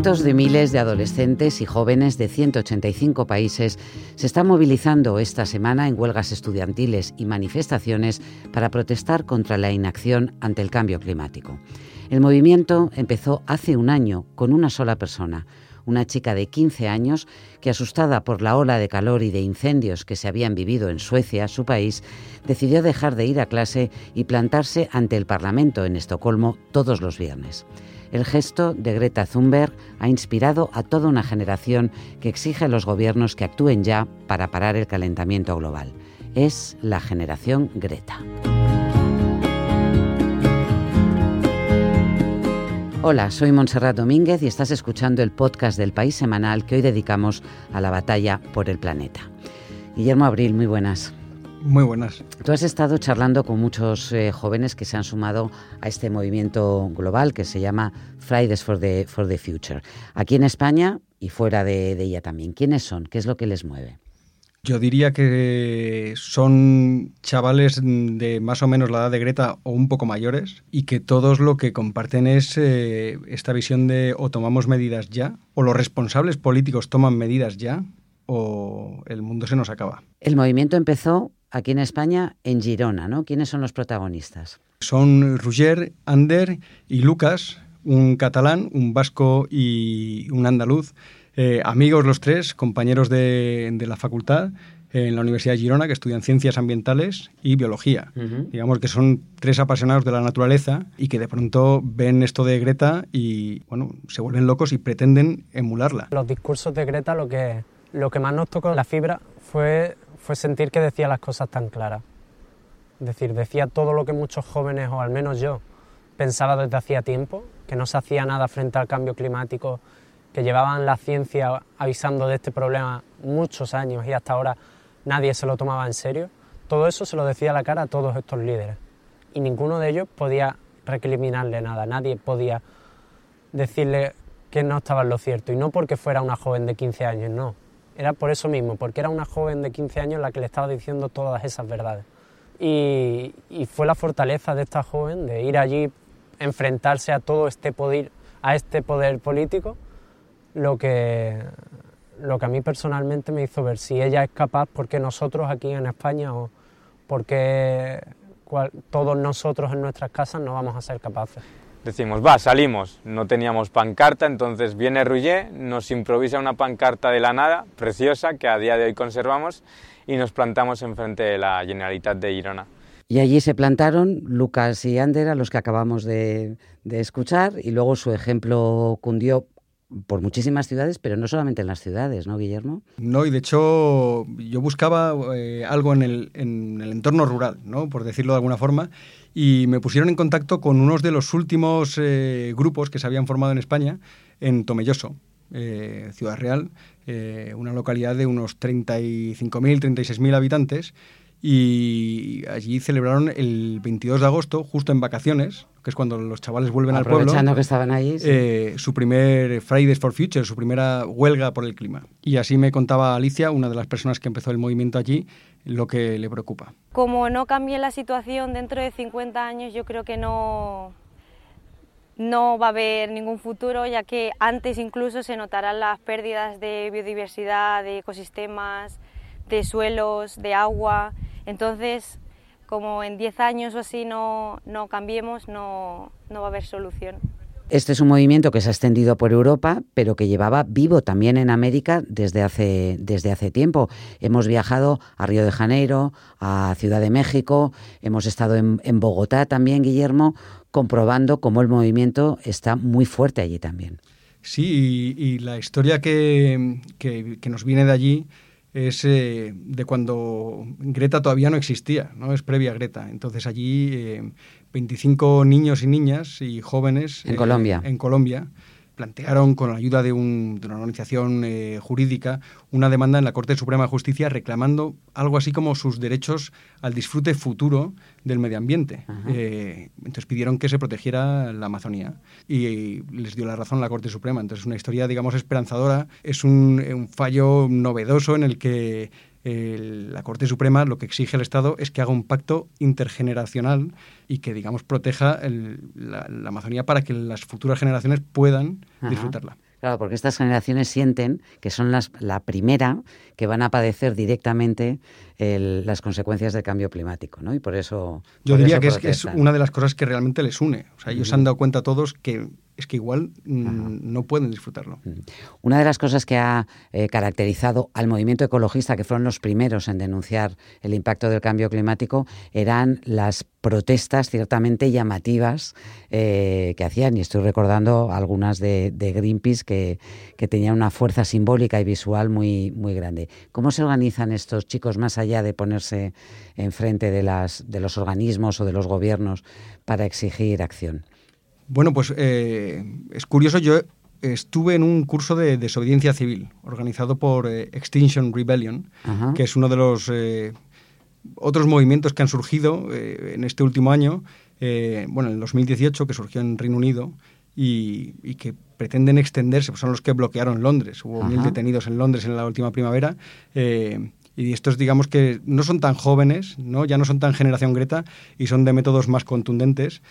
Cientos de miles de adolescentes y jóvenes de 185 países se están movilizando esta semana en huelgas estudiantiles y manifestaciones para protestar contra la inacción ante el cambio climático. El movimiento empezó hace un año con una sola persona, una chica de 15 años que, asustada por la ola de calor y de incendios que se habían vivido en Suecia, su país, decidió dejar de ir a clase y plantarse ante el Parlamento en Estocolmo todos los viernes. El gesto de Greta Thunberg ha inspirado a toda una generación que exige a los gobiernos que actúen ya para parar el calentamiento global. Es la generación Greta. Hola, soy Montserrat Domínguez y estás escuchando el podcast del País Semanal que hoy dedicamos a la batalla por el planeta. Guillermo Abril, muy buenas. Muy buenas. Tú has estado charlando con muchos eh, jóvenes que se han sumado a este movimiento global que se llama Fridays for the, for the Future. Aquí en España y fuera de, de ella también. ¿Quiénes son? ¿Qué es lo que les mueve? Yo diría que son chavales de más o menos la edad de Greta o un poco mayores y que todos lo que comparten es eh, esta visión de o tomamos medidas ya o los responsables políticos toman medidas ya o el mundo se nos acaba. El movimiento empezó aquí en España en Girona, ¿no? ¿Quiénes son los protagonistas? Son Roger, Ander y Lucas, un catalán, un vasco y un andaluz, eh, amigos los tres, compañeros de, de, la facultad en la Universidad de Girona que estudian ciencias ambientales y biología. Uh -huh. Digamos que son tres apasionados de la naturaleza y que de pronto ven esto de Greta y bueno, se vuelven locos y pretenden emularla. Los discursos de Greta lo que, lo que más nos tocó la fibra fue fue sentir que decía las cosas tan claras. Es decir, decía todo lo que muchos jóvenes, o al menos yo, pensaba desde hacía tiempo, que no se hacía nada frente al cambio climático, que llevaban la ciencia avisando de este problema muchos años y hasta ahora nadie se lo tomaba en serio. Todo eso se lo decía a la cara a todos estos líderes. Y ninguno de ellos podía recriminarle nada, nadie podía decirle que no estaba en lo cierto. Y no porque fuera una joven de 15 años, no era por eso mismo, porque era una joven de 15 años la que le estaba diciendo todas esas verdades. Y, y, fue la fortaleza de esta joven de ir allí, enfrentarse a todo este poder, a este poder político, lo que, lo que a mí personalmente me hizo ver si ella es capaz, porque nosotros aquí en España o porque cual, todos nosotros en nuestras casas no vamos a ser capaces decimos, va, salimos. No teníamos pancarta, entonces viene Rouget, nos improvisa una pancarta de la nada, preciosa, que a día de hoy conservamos, y nos plantamos enfrente de la Generalitat de Girona. Y allí se plantaron Lucas y Ander, a los que acabamos de escuchar, y luego su ejemplo cundió por muchísimas ciudades, pero no solamente en las ciudades, ¿no, Guillermo? No, y de hecho yo buscaba eh, algo en el, en el, entorno rural, ¿no? por decirlo de alguna forma, y me pusieron en contacto con unos de los últimos eh, grupos que se habían formado en España, en Tomelloso, eh, Ciudad Real, una localidad de unos 35.000, 36.000 habitantes, y allí celebraron el 22 de agosto, justo en vacaciones, que es cuando los chavales vuelven al pueblo. Aprovechando que estaban ahí. Sí. Eh, su primer Fridays for Future, su primera huelga por el clima. Y así me contaba Alicia, una de las personas que empezó el movimiento allí, lo que le preocupa. Como no cambie la situación dentro de 50 años, yo creo que no, no va a haber ningún futuro, ya que antes incluso se notarán las pérdidas de biodiversidad, de ecosistemas, de suelos, de agua. Entonces, como en 10 años o así no, no cambiemos, no, no va a haber solución. Este es un movimiento que se ha extendido por Europa, pero que llevaba vivo también en América desde hace, desde hace tiempo. Hemos viajado a Río de Janeiro, a Ciudad de México, hemos estado en, en Bogotá también, Guillermo, comprobando cómo el movimiento está muy fuerte allí también. Sí, y, y la historia que, que, que nos viene de allí es eh, de cuando Greta todavía no existía, ¿no? Es previa a Greta. Entonces allí eh, 25 niños y niñas y jóvenes en, eh, Colombia. en Colombia plantearon con la ayuda de, un, de una organización eh, jurídica una demanda en la Corte Suprema de Justicia reclamando algo así como sus derechos al disfrute futuro del medio ambiente. Eh, entonces pidieron que se protegiera la Amazonía y les dio la razón la Corte Suprema. Entonces es una historia, digamos, esperanzadora. Es un, un fallo novedoso en el que la Corte Suprema lo que exige al Estado es que haga un pacto intergeneracional y que, digamos, proteja el, la, la, Amazonía para que las futuras generaciones puedan Ajá. disfrutarla. Claro, porque estas generaciones sienten que son las, la primera que van a padecer directamente las consecuencias del cambio climático, ¿no? Y por eso... Yo diría que es, una de las cosas que realmente les une. O sea, ellos se han dado cuenta todos que es que igual mm, no pueden disfrutarlo. Una de las cosas que ha eh, caracterizado al movimiento ecologista, que fueron los primeros en denunciar el impacto del cambio climático, eran las protestas ciertamente llamativas eh, que hacían, y estoy recordando algunas de, Greenpeace que, que, tenían una fuerza simbólica y visual muy, muy grande. ¿Cómo se organizan estos chicos más allá de ponerse enfrente de, las, de los organismos o de los gobiernos para exigir acción? Bueno, pues eh, es curioso, yo estuve en un curso de desobediencia civil organizado por eh, Extinction Rebellion, que es uno de los eh, otros movimientos que han surgido en este último año, bueno, en el 2018, que surgió en Reino Unido y, que pretenden extenderse, pues son los que bloquearon Londres. Hubo mil detenidos en Londres en la última primavera. y estos, digamos que no son tan jóvenes, ¿no? ya no son tan generación Greta y son de métodos más contundentes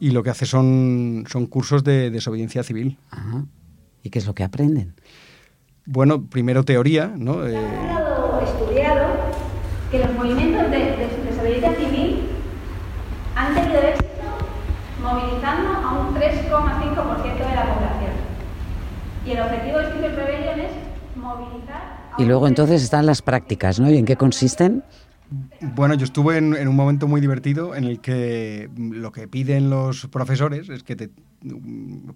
y lo que hace son, son cursos de desobediencia civil. ¿Y qué es lo que aprenden? Bueno, primero teoría, ¿no? Eh... estudiado que los movimientos de, desobediencia civil han tenido éxito movilizando a un 3,5% de la población. Y el objetivo de Student Rebellion es movilizar... y luego entonces están las prácticas, ¿no? ¿Y en qué consisten? Bueno, yo estuve en, un momento muy divertido en el que lo que piden los profesores es que te,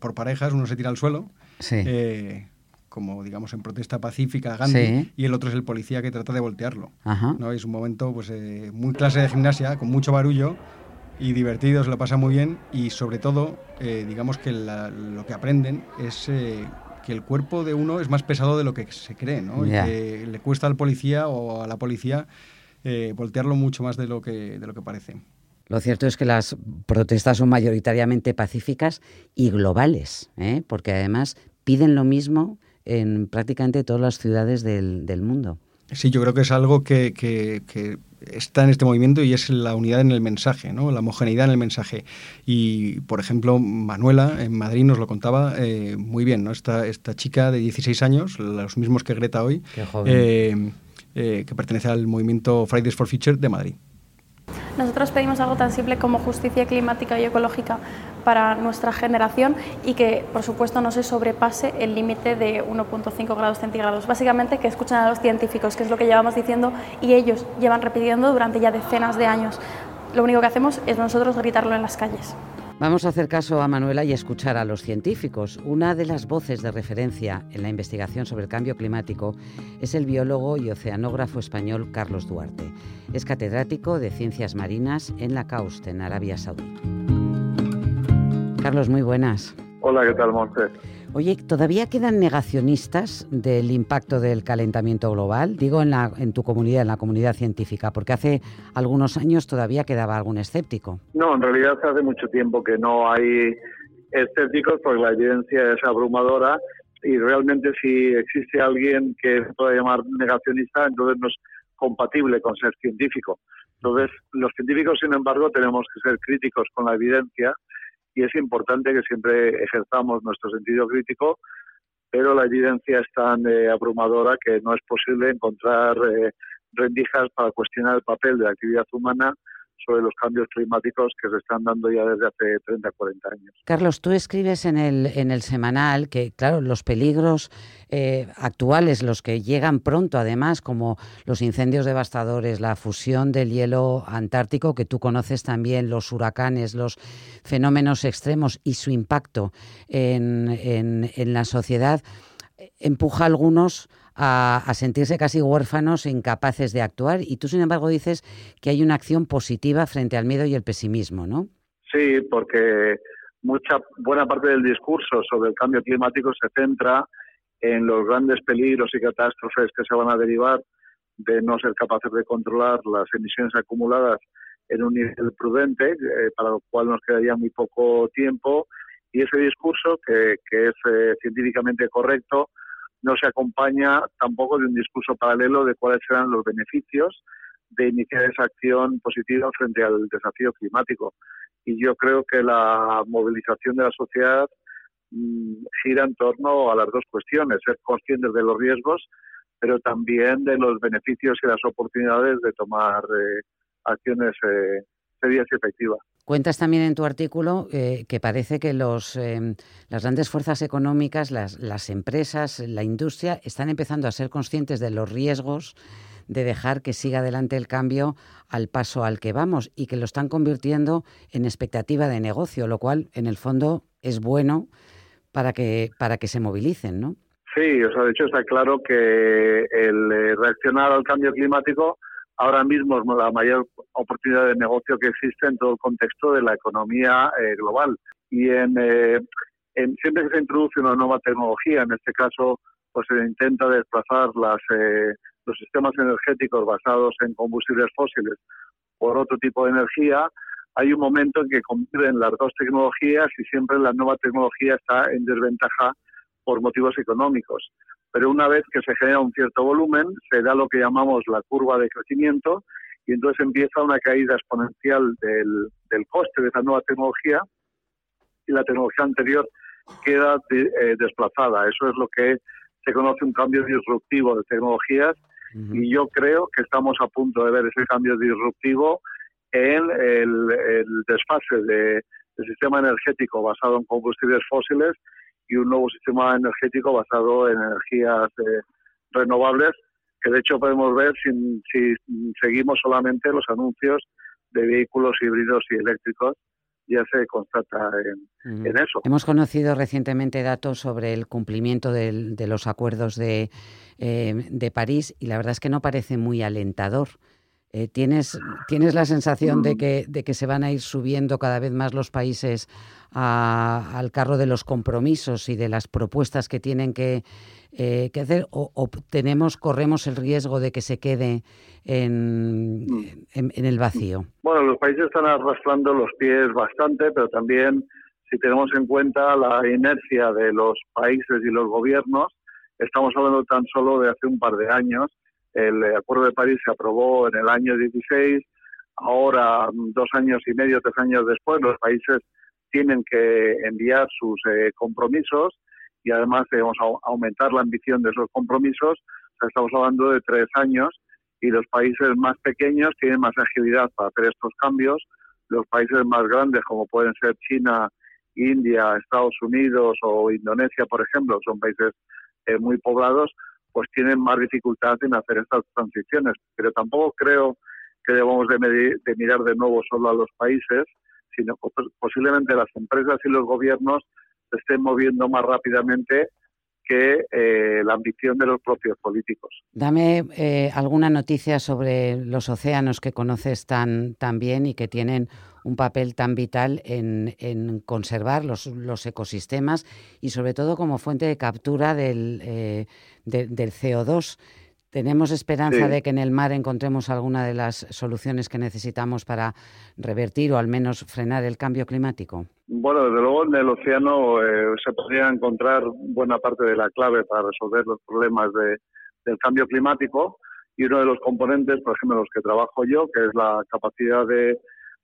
por parejas uno se tira al suelo, eh, como digamos en protesta pacífica Gandhi, y el otro es el policía que trata de voltearlo. ¿no? Es un momento pues eh, muy clase de gimnasia, con mucho barullo y divertido, se lo pasa muy bien y sobre todo eh, digamos que lo que aprenden es que el cuerpo de uno es más pesado de lo que se cree, ¿no? Y que le cuesta al policía o a la policía eh, voltearlo mucho más de lo que, de lo que parece. Lo cierto es que las protestas son mayoritariamente pacíficas y globales, ¿eh? porque además piden lo mismo en prácticamente todas las ciudades del, mundo. Sí, yo creo que es algo que, está en este movimiento y es la unidad en el mensaje, ¿no? la homogeneidad en el mensaje. Y, por ejemplo, Manuela en Madrid nos lo contaba eh, muy bien, ¿no? esta, esta chica de 16 años, los mismos que Greta hoy, Qué joven. Eh, que pertenece al movimiento Fridays for Future de Madrid. Nosotros pedimos algo tan simple como justicia climática y ecológica para nuestra generación y que, por supuesto, no se sobrepase el límite de 1.5 grados centígrados. Básicamente, que escuchen a los científicos, que es lo que llevamos diciendo y ellos llevan repitiendo durante ya decenas de años. Lo único que hacemos es nosotros gritarlo en las calles. Vamos a hacer caso a Manuela y escuchar a los científicos. Una de las voces de referencia en la investigación sobre el cambio climático es el biólogo y oceanógrafo español Carlos Duarte. Es catedrático de Ciencias Marinas en la CAUST, en Arabia Saudí. Carlos, muy buenas. Hola, ¿qué tal, Monte? Oye, ¿todavía quedan negacionistas del impacto del calentamiento global? Digo en, la, en tu comunidad, en la comunidad científica, porque hace algunos años todavía quedaba algún escéptico. No, en realidad hace mucho tiempo que no hay escépticos porque la evidencia es abrumadora y realmente si existe alguien que se pueda llamar negacionista, entonces no es compatible con ser científico. Entonces, los científicos, sin embargo, tenemos que ser críticos con la evidencia y es importante que siempre ejerzamos nuestro sentido crítico, pero la evidencia es tan eh, abrumadora que no es posible encontrar eh, rendijas para cuestionar el papel de la actividad humana sobre los cambios climáticos que se están dando ya desde hace 30, 40 años. Carlos, tú escribes en el, en el semanal que, claro, los peligros eh, actuales, los que llegan pronto además, como los incendios devastadores, la fusión del hielo antártico, que tú conoces también, los huracanes, los fenómenos extremos y su impacto en, en, en la sociedad, eh, empuja a algunos a, sentirse casi huérfanos e incapaces de actuar. Y tú, sin embargo, dices que hay una acción positiva frente al miedo y el pesimismo, ¿no? Sí, porque mucha buena parte del discurso sobre el cambio climático se centra en los grandes peligros y catástrofes que se van a derivar de no ser capaces de controlar las emisiones acumuladas en un nivel prudente, eh, para lo cual nos quedaría muy poco tiempo. Y ese discurso, que, es eh, científicamente correcto, no se acompaña tampoco de un discurso paralelo de cuáles serán los beneficios de iniciar esa acción positiva frente al desafío climático. Y yo creo que la movilización de la sociedad mm, gira en torno a las dos cuestiones, ser conscientes de los riesgos, pero también de los beneficios y las oportunidades de tomar eh, acciones eh, serias y efectivas. Cuentas también en tu artículo eh, que parece que los, las grandes fuerzas económicas, las, las empresas, la industria, están empezando a ser conscientes de los riesgos de dejar que siga adelante el cambio al paso al que vamos y que lo están convirtiendo en expectativa de negocio, lo cual en el fondo es bueno para que, para que se movilicen, ¿no? Sí, o sea, de hecho está claro que el eh, reaccionar al cambio climático ahora mismo es la mayor oportunidad de negocio que existe en todo el contexto de la economía eh, global. Y en, eh, en, siempre que se introduce una nueva tecnología, en este caso, pues se intenta desplazar las, los sistemas energéticos basados en combustibles fósiles por otro tipo de energía, hay un momento en que conviven las dos tecnologías y siempre la nueva tecnología está en desventaja por motivos económicos. Pero una vez que se genera un cierto volumen, se da lo que llamamos la curva de crecimiento y entonces empieza una caída exponencial del, del coste de esa nueva tecnología y la tecnología anterior queda eh, desplazada. Eso es lo que se conoce un cambio disruptivo de tecnologías y yo creo que estamos a punto de ver ese cambio disruptivo en el, desfase de, del sistema energético basado en combustibles fósiles y un nuevo sistema energético basado en energías eh, renovables, que de hecho podemos ver si, si seguimos solamente los anuncios de vehículos híbridos y eléctricos ya se constata en, eso. Hemos conocido recientemente datos sobre el cumplimiento de los acuerdos de, eh, de París y la verdad es que no parece muy alentador. Eh, ¿tienes, ¿Tienes la sensación de que, de que se van a ir subiendo cada vez más los países al carro de los compromisos y de las propuestas que tienen que, eh, hacer? O, tenemos, corremos el riesgo de que se quede en, en, el vacío? Bueno, los países están arrastrando los pies bastante, pero también si tenemos en cuenta la inercia de los países y los gobiernos, estamos hablando tan solo de hace un par de años el Acuerdo de París se aprobó en el año 16, ahora dos años y medio, tres años después, los países tienen que enviar sus eh, compromisos y además debemos aumentar la ambición de esos compromisos. estamos hablando de tres años y los países más pequeños tienen más agilidad para hacer estos cambios. Los países más grandes, como pueden ser China, India, Estados Unidos o Indonesia, por ejemplo, son países eh, muy poblados, pues tienen más dificultad en hacer estas transiciones. Pero tampoco creo que debamos de, mirar de nuevo solo a los países, sino que posiblemente las empresas y los gobiernos se estén moviendo más rápidamente que eh, la ambición de los propios políticos. Dame eh, alguna noticia sobre los océanos que conoces tan, tan bien y que tienen un papel tan vital en, conservar los, ecosistemas y sobre todo como fuente de captura del, eh, del CO2. ¿Tenemos esperanza de que en el mar encontremos alguna de las soluciones que necesitamos para revertir o al menos frenar el cambio climático? Bueno, desde luego en el océano eh, se podría encontrar buena parte de la clave para resolver los problemas del cambio climático y uno de los componentes, por ejemplo, los que trabajo yo, que es la capacidad de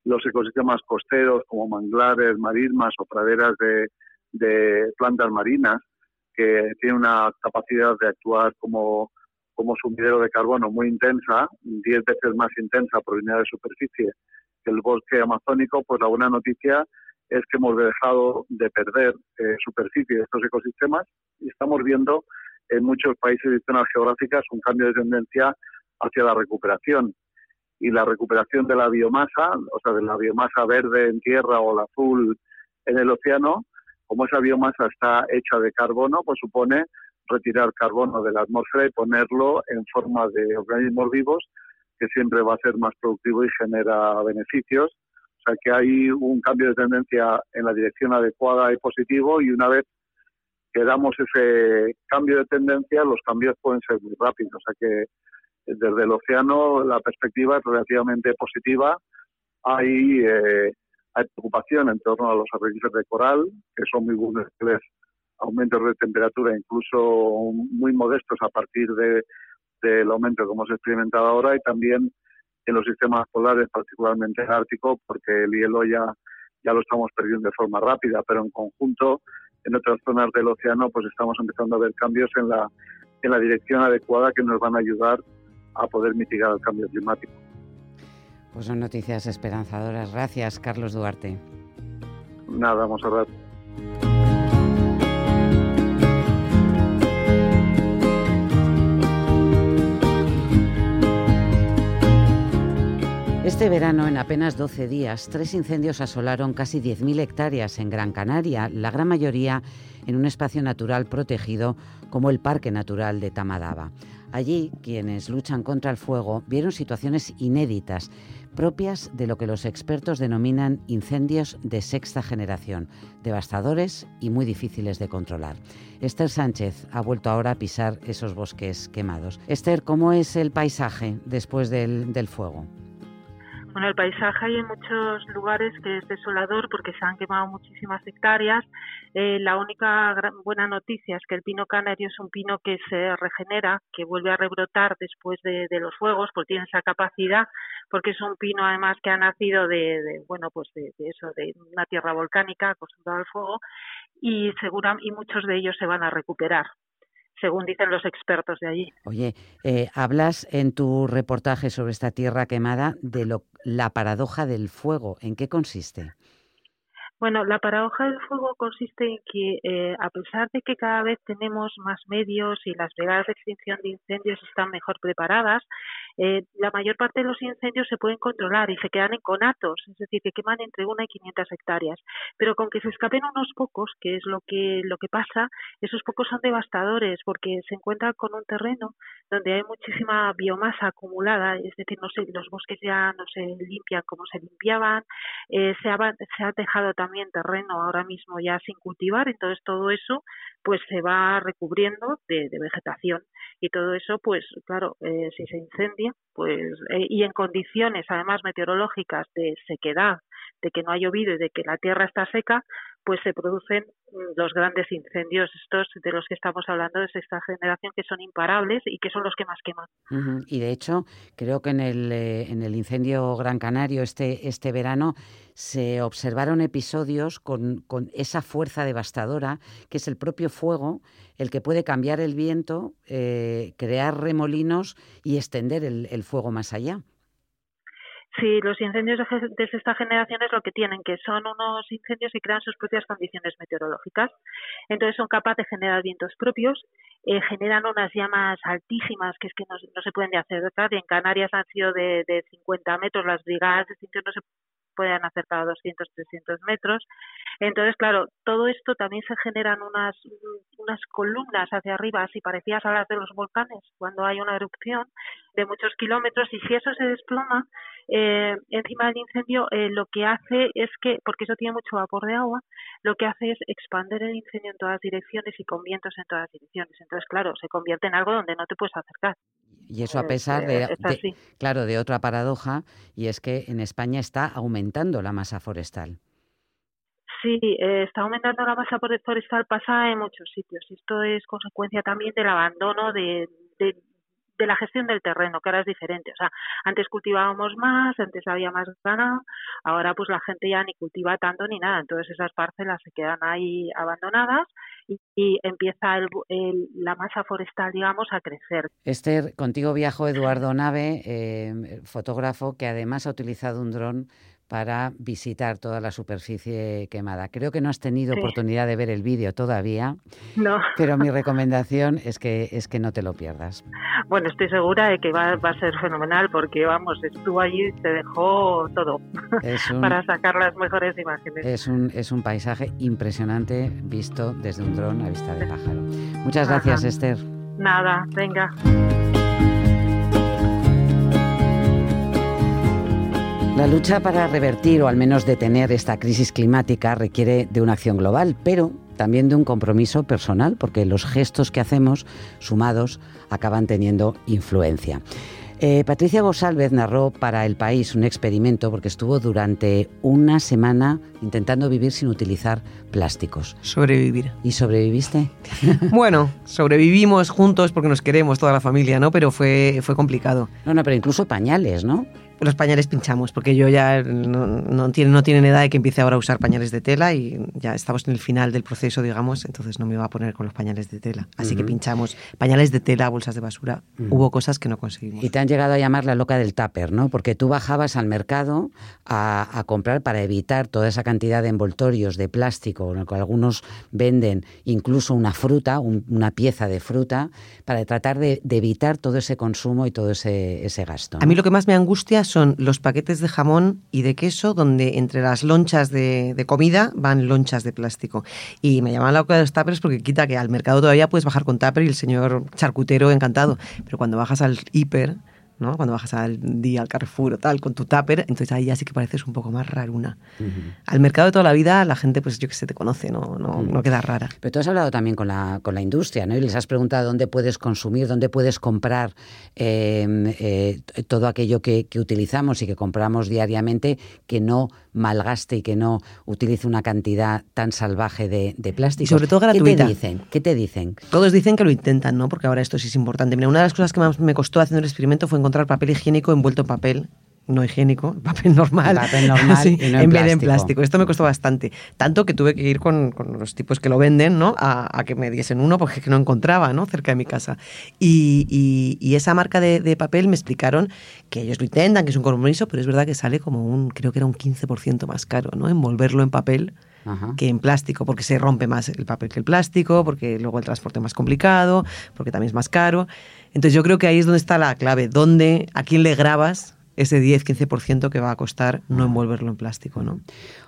los ecosistemas costeros como manglares, marismas o praderas de, plantas marinas que tienen una capacidad de actuar como, como sumidero de carbono muy intensa, 10 veces más intensa por unidad de superficie que el bosque amazónico, pues la buena noticia es que hemos dejado de perder eh, superficie de estos ecosistemas y estamos viendo en muchos países y zonas geográficas un cambio de tendencia hacia la recuperación. Y la recuperación de la biomasa, o sea, de la biomasa verde en tierra o la azul en el océano, como esa biomasa está hecha de carbono, pues supone retirar carbono de la atmósfera y ponerlo en forma de organismos vivos, que siempre va a ser más productivo y genera beneficios. O sea que hay un cambio de tendencia en la dirección adecuada y positivo y una vez que damos ese cambio de tendencia, los cambios pueden ser muy rápidos. O sea que desde el océano la perspectiva es relativamente positiva. Hay, eh, hay preocupación en torno a los arrecifes de coral, que son muy vulnerables aumentos de temperatura, incluso muy modestos a partir de, del aumento que hemos experimentado ahora, y también en los sistemas polares, particularmente en Ártico, porque el hielo ya, ya lo estamos perdiendo de forma rápida, pero en conjunto en otras zonas del océano, pues estamos empezando a ver cambios en la, en la dirección adecuada que nos van a ayudar a poder mitigar el cambio climático. Pues son noticias esperanzadoras. Gracias, Carlos Duarte. Nada, vamos a ver. Este verano, en apenas 12 días, tres incendios asolaron casi 10.000 hectáreas en Gran Canaria, la gran mayoría en un espacio natural protegido como el Parque Natural de Tamadaba. Allí, quienes luchan contra el fuego vieron situaciones inéditas, propias de lo que los expertos denominan incendios de sexta generación, devastadores y muy difíciles de controlar. Esther Sánchez ha vuelto ahora a pisar esos bosques quemados. Esther, ¿cómo es el paisaje después del, del fuego? Bueno, el paisaje hay en muchos lugares que es desolador porque se han quemado muchísimas hectáreas. Eh, la única buena noticia es que el pino canario es un pino que se regenera, que vuelve a rebrotar después de, los fuegos, porque tiene esa capacidad, porque es un pino además que ha nacido de, bueno, pues de, eso, de una tierra volcánica acostumbrada al fuego y segura, y muchos de ellos se van a recuperar según dicen los expertos de allí. Oye, eh, hablas en tu reportaje sobre esta tierra quemada de lo, la paradoja del fuego. ¿En qué consiste? Bueno, la paradoja del fuego consiste en que, eh, a pesar de que cada vez tenemos más medios y las brigadas de extinción de incendios están mejor preparadas, eh, la mayor parte de los incendios se pueden controlar y se quedan en conatos, es decir, que queman entre una y 500 hectáreas. Pero con que se escapen unos pocos, que es lo que, lo que pasa, esos pocos son devastadores porque se encuentran con un terreno donde hay muchísima biomasa acumulada, es decir, no los bosques ya no se limpian como se limpiaban, eh, se, ha, se ha dejado también terreno ahora mismo ya sin cultivar, entonces todo eso pues se va recubriendo de, vegetación y todo eso pues claro eh, si se incendia pues eh, y en condiciones además meteorológicas de sequedad de que no ha llovido y de que la tierra está seca pues se producen mm, los grandes incendios estos de los que estamos hablando de esta generación que son imparables y que son los que más queman. Y de hecho, creo que en el, eh, en el incendio Gran Canario este, este verano se observaron episodios con, con, esa fuerza devastadora que es el propio fuego el que puede cambiar el viento, eh, crear remolinos y extender el fuego más allá. Sí, los incendios de, esta generación es lo que tienen, que son unos incendios que crean sus propias condiciones meteorológicas. Entonces son capaces de generar vientos propios, eh, generan unas llamas altísimas que es que no, se pueden acercar. En Canarias han sido de, de 50 metros, las brigadas de extinción no se pueden acercar a 200, 300 metros. Entonces, claro, todo esto también se generan unas, unas columnas hacia arriba, así parecidas a las de los volcanes, cuando hay una erupción de muchos kilómetros, y si eso se desploma, eh, encima del incendio eh, lo que hace es que, porque eso tiene mucho vapor de agua, lo que hace es expander el incendio en todas direcciones y con vientos en todas direcciones. Entonces, claro, se convierte en algo donde no te puedes acercar. Y eso a pesar de, de claro, de otra paradoja, y es que en España está aumentando la masa forestal. Sí, eh, está aumentando la masa forestal, pasa en muchos sitios. Esto es consecuencia también del abandono de, de la gestión del terreno, que ahora es diferente. O sea, antes cultivábamos más, antes había más ganado, ahora pues la gente ya ni cultiva tanto ni nada. Entonces esas parcelas se quedan ahí abandonadas y, empieza la masa forestal, digamos, a crecer. Esther, contigo viajo Eduardo Nave, eh, fotógrafo que además ha utilizado un dron para visitar toda la superficie quemada. Creo que no has tenido oportunidad de ver el vídeo todavía, no. pero mi recomendación es que, es que no te lo pierdas. Bueno, estoy segura de que va, a ser fenomenal porque, vamos, estuvo allí y te dejó todo para sacar las mejores imágenes. Es un, es un paisaje impresionante visto desde un dron a vista de pájaro. Muchas gracias, Esther. Nada, venga. La lucha para revertir o al menos detener esta crisis climática requiere de una acción global, pero también de un compromiso personal, porque los gestos que hacemos, sumados, acaban teniendo influencia. Eh, Patricia Gosalvez narró para El País un experimento porque estuvo durante una semana intentando vivir sin utilizar plásticos. Sobrevivir. ¿Y sobreviviste? bueno, sobrevivimos juntos porque nos queremos toda la familia, ¿no? Pero fue, fue complicado. No, no, pero incluso pañales, ¿no? Los pañales pinchamos, porque yo ya no, no, tiene, no tienen edad de que empiece ahora a usar pañales de tela y ya estamos en el final del proceso, digamos, entonces no me iba a poner con los pañales de tela. Así que pinchamos pañales de tela, bolsas de basura. Hubo cosas que no conseguimos. Y te han llegado a llamar la loca del tupper, ¿no? Porque tú bajabas al mercado a, comprar para evitar toda esa cantidad de envoltorios de plástico, en el que algunos venden incluso una fruta, una pieza de fruta, para tratar de, evitar todo ese consumo y todo ese, ese gasto. A mí lo que más me angustia son los paquetes de jamón y de queso donde entre las lonchas de, comida van lonchas de plástico. Y me llaman la boca de los tuppers porque quita que al mercado todavía puedes bajar con tupper y el señor charcutero encantado. Pero cuando bajas al hiper ¿no? Cuando bajas al día, al Carrefour o tal, con tu tupper, entonces ahí ya sí que pareces un poco más raruna. Al mercado de toda la vida, la gente, pues yo que sé, te conoce, no, no, no, queda rara. Pero tú has hablado también con la, con la industria, ¿no? Y les has preguntado dónde puedes consumir, dónde puedes comprar em, eh, todo aquello que, que utilizamos y que compramos diariamente que no malgaste y que no utilice una cantidad tan salvaje de, de plástico. sobre todo gratuita. ¿Qué te dicen? ¿Qué te dicen? Todos dicen que lo intentan, ¿no? Porque ahora esto sí es importante. Mira, una de las cosas que más me costó haciendo el experimento fue encontrar papel higiénico envuelto en papel no higiénico, papel normal, papel normal en, vez de en plástico. Esto me costó bastante. Tanto que tuve que ir con, los tipos que lo venden ¿no? A, que me diesen uno porque no encontraba ¿no? cerca de mi casa. Y, esa marca de, papel me explicaron que ellos lo intentan, que es un compromiso, pero es verdad que sale como un, creo que era un 15% más caro, ¿no? Envolverlo en papel. que en plástico, porque se rompe más el papel que el plástico, porque luego el transporte es más complicado, porque también es más caro. Entonces yo creo que ahí es donde está la clave, dónde, a quién le grabas ese 10-15% que va a costar no envolverlo en plástico. ¿no?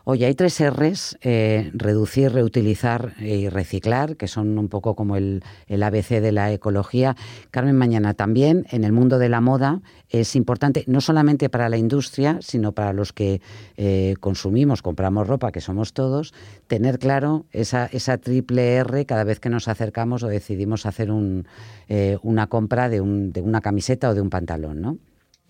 Oye, hay tres R's, eh, reducir, reutilizar y reciclar, que son un poco como el, el, ABC de la ecología. Carmen Mañana, también en el mundo de la moda es importante, no solamente para la industria, sino para los que eh, consumimos, compramos ropa, que somos todos, tener claro esa, esa triple R cada vez que nos acercamos o decidimos hacer un, eh, una compra de, un, de una camiseta o de un pantalón, ¿no?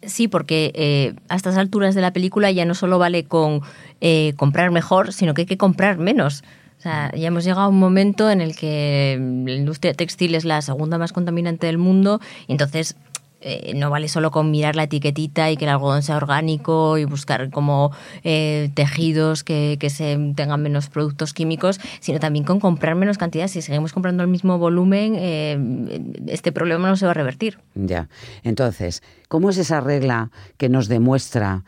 Sí, porque eh, a estas alturas de la película ya no solo vale con eh, comprar mejor, sino que hay que comprar menos. O sea, ya hemos llegado a un momento en el que la industria textil es la segunda más contaminante del mundo y entonces eh, no vale solo con mirar la etiquetita y que el algodón sea orgánico y buscar como eh, tejidos que, que, se tengan menos productos químicos, sino también con comprar menos cantidad. Si seguimos comprando el mismo volumen, eh, este problema no se va a revertir. Ya. Entonces, ¿cómo es esa regla que nos demuestra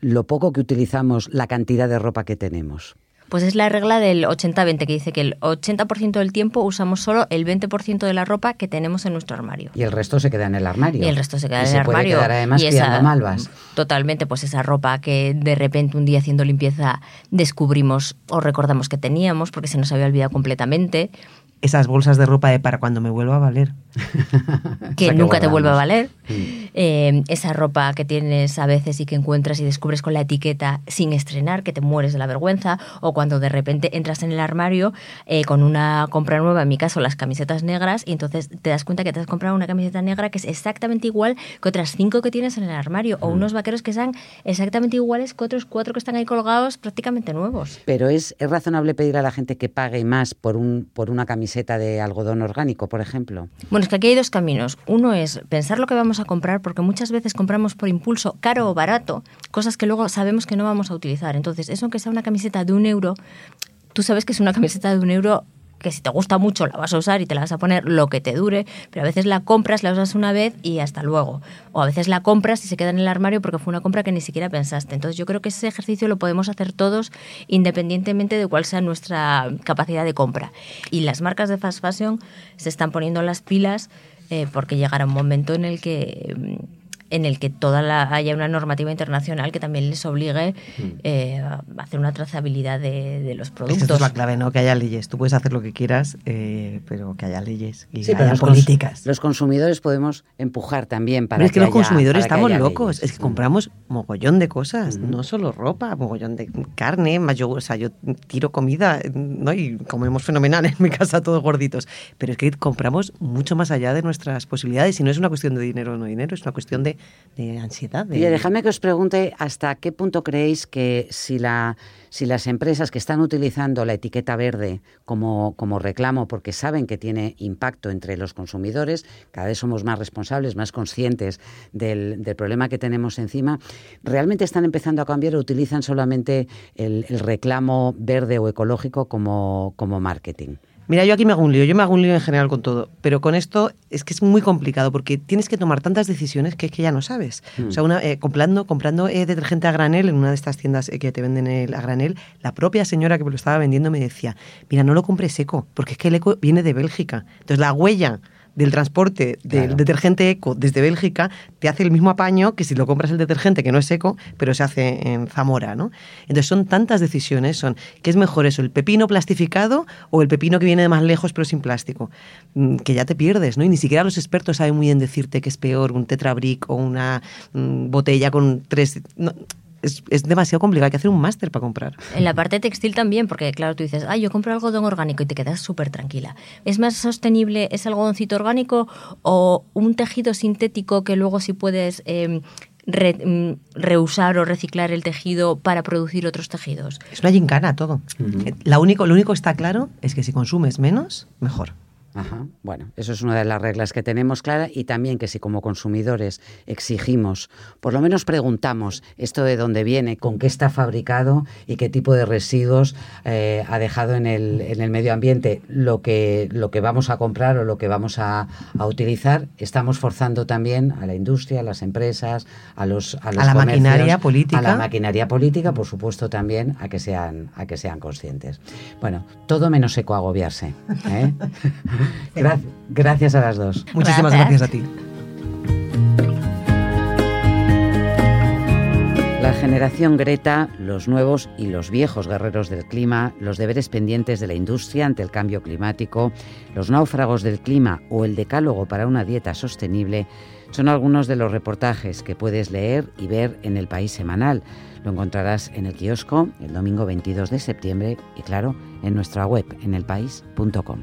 lo poco que utilizamos, la cantidad de ropa que tenemos? Pues es la regla del 80-20, que dice que el 80% del tiempo usamos solo el 20% de la ropa que tenemos en nuestro armario. Y el resto se queda en el armario. Y el resto se queda en el puede armario. Quedar además y esa, malvas. Totalmente, pues esa ropa que de repente un día haciendo limpieza descubrimos o recordamos que teníamos porque se nos había olvidado completamente esas bolsas de ropa de para cuando me vuelva a valer. que nunca te vuelva a valer. Mm. Eh, esa ropa que tienes a veces y que encuentras y descubres con la etiqueta sin estrenar, que te mueres de la vergüenza, o cuando de repente entras en el armario eh, con una compra nueva, en mi caso las camisetas negras, y entonces te das cuenta que te has comprado una camiseta negra que es exactamente igual que otras cinco que tienes en el armario, o mm. unos vaqueros que sean exactamente iguales que otros cuatro que están ahí colgados prácticamente nuevos. Pero es, es razonable pedir a la gente que pague más por, un, por una camiseta de algodón orgánico, por ejemplo? Bueno, es que aquí hay dos caminos. Uno es pensar lo que vamos a comprar, porque muchas veces compramos por impulso, caro o barato, cosas que luego sabemos que no vamos a utilizar. Entonces, eso aunque sea una camiseta de un euro, tú sabes que es una camiseta de un euro que si te gusta mucho la vas a usar y te la vas a poner lo que te dure, pero a veces la compras, la usas una vez y hasta luego. O a veces la compras y se queda en el armario porque fue una compra que ni siquiera pensaste. Entonces yo creo que ese ejercicio lo podemos hacer todos independientemente de cuál sea nuestra capacidad de compra. Y las marcas de fast fashion se están poniendo las pilas eh, porque llegará un momento en el que mm, en el que toda la, haya una normativa internacional que también les obligue mm. eh, a hacer una trazabilidad de, los productos. Esa es la clave, ¿no? Que haya leyes. Tú puedes hacer lo que quieras, eh, pero que haya leyes y haya políticas. los consumidores podemos empujar también para pero es que, los consumidores estamos locos. Es que compramos mogollón de cosas, no solo ropa, mogollón de carne, más yo, o sea, yo tiro comida, ¿no? Y comemos fenomenal en mi casa todos gorditos. Pero es que compramos mucho más allá de nuestras posibilidades y no es una cuestión de dinero o no dinero, es una cuestión de de, ansiedad. De... Oye, dejadme que os pregunte hasta qué punto creéis que si, la, si las empresas que están utilizando la etiqueta verde como, reclamo porque saben que tiene impacto entre los consumidores, cada vez somos más responsables, más conscientes del, problema que tenemos encima, realmente están empezando a cambiar o utilizan solamente el, reclamo verde o ecológico como marketing. Mira, yo aquí me hago un lío, yo me hago un lío en general con todo, pero con esto es que es muy complicado porque tienes que tomar tantas decisiones que es que ya no sabes. O sea, una, eh, comprando, comprando eh, detergente a granel en una de estas tiendas eh, que te venden el a granel, la propia señora que me lo estaba vendiendo me decía, mira, no lo compres seco, porque es que el eco viene de Bélgica. Entonces la huella del transporte del Claro. detergente eco desde Bélgica te hace el mismo apaño que si lo compras el detergente que no es eco, pero se hace en Zamora, ¿no? Entonces son tantas decisiones, son ¿qué es mejor eso, el pepino plastificado o el pepino que viene de más lejos pero sin plástico? Mm, Que ya te pierdes, ¿no? Y ni siquiera los expertos saben muy bien decirte que es peor un tetrabric o una mm, botella con tres... no, es, es demasiado complicado, hay que hacer un máster para comprar. En la parte textil también, porque claro, tú dices, ay, yo compro algodón orgánico y te quedas súper tranquila. ¿Es más sostenible ese algodoncito orgánico o un tejido sintético que luego sí puedes eh, re- mm, reusar o reciclar el tejido para producir otros tejidos? Es una gincana todo. La único, lo único que está claro es que si consumes menos, mejor. Ajá. Bueno, eso es una de las reglas que tenemos clara y también que si como consumidores exigimos, por lo menos preguntamos esto de dónde viene, con qué está fabricado y qué tipo de residuos eh, ha dejado en el, en el medio ambiente lo que, lo que vamos a comprar o lo que vamos a, a utilizar, estamos forzando también a la industria, a las empresas, a los, a los la maquinaria política. a la maquinaria política, por supuesto, también a que sean, a que sean conscientes. Bueno, todo menos ecoagobiarse. ¿eh? Gra- gracias a las dos. Muchísimas Gracias. gracias a ti. La generación Greta, los nuevos y los viejos guerreros del clima, los deberes pendientes de la industria ante el cambio climático, los náufragos del clima o el decálogo para una dieta sostenible son algunos de los reportajes que puedes leer y ver en el País Semanal. Lo encontrarás en el kiosco el domingo 22 de septiembre y claro, en nuestra web en elpaís.com.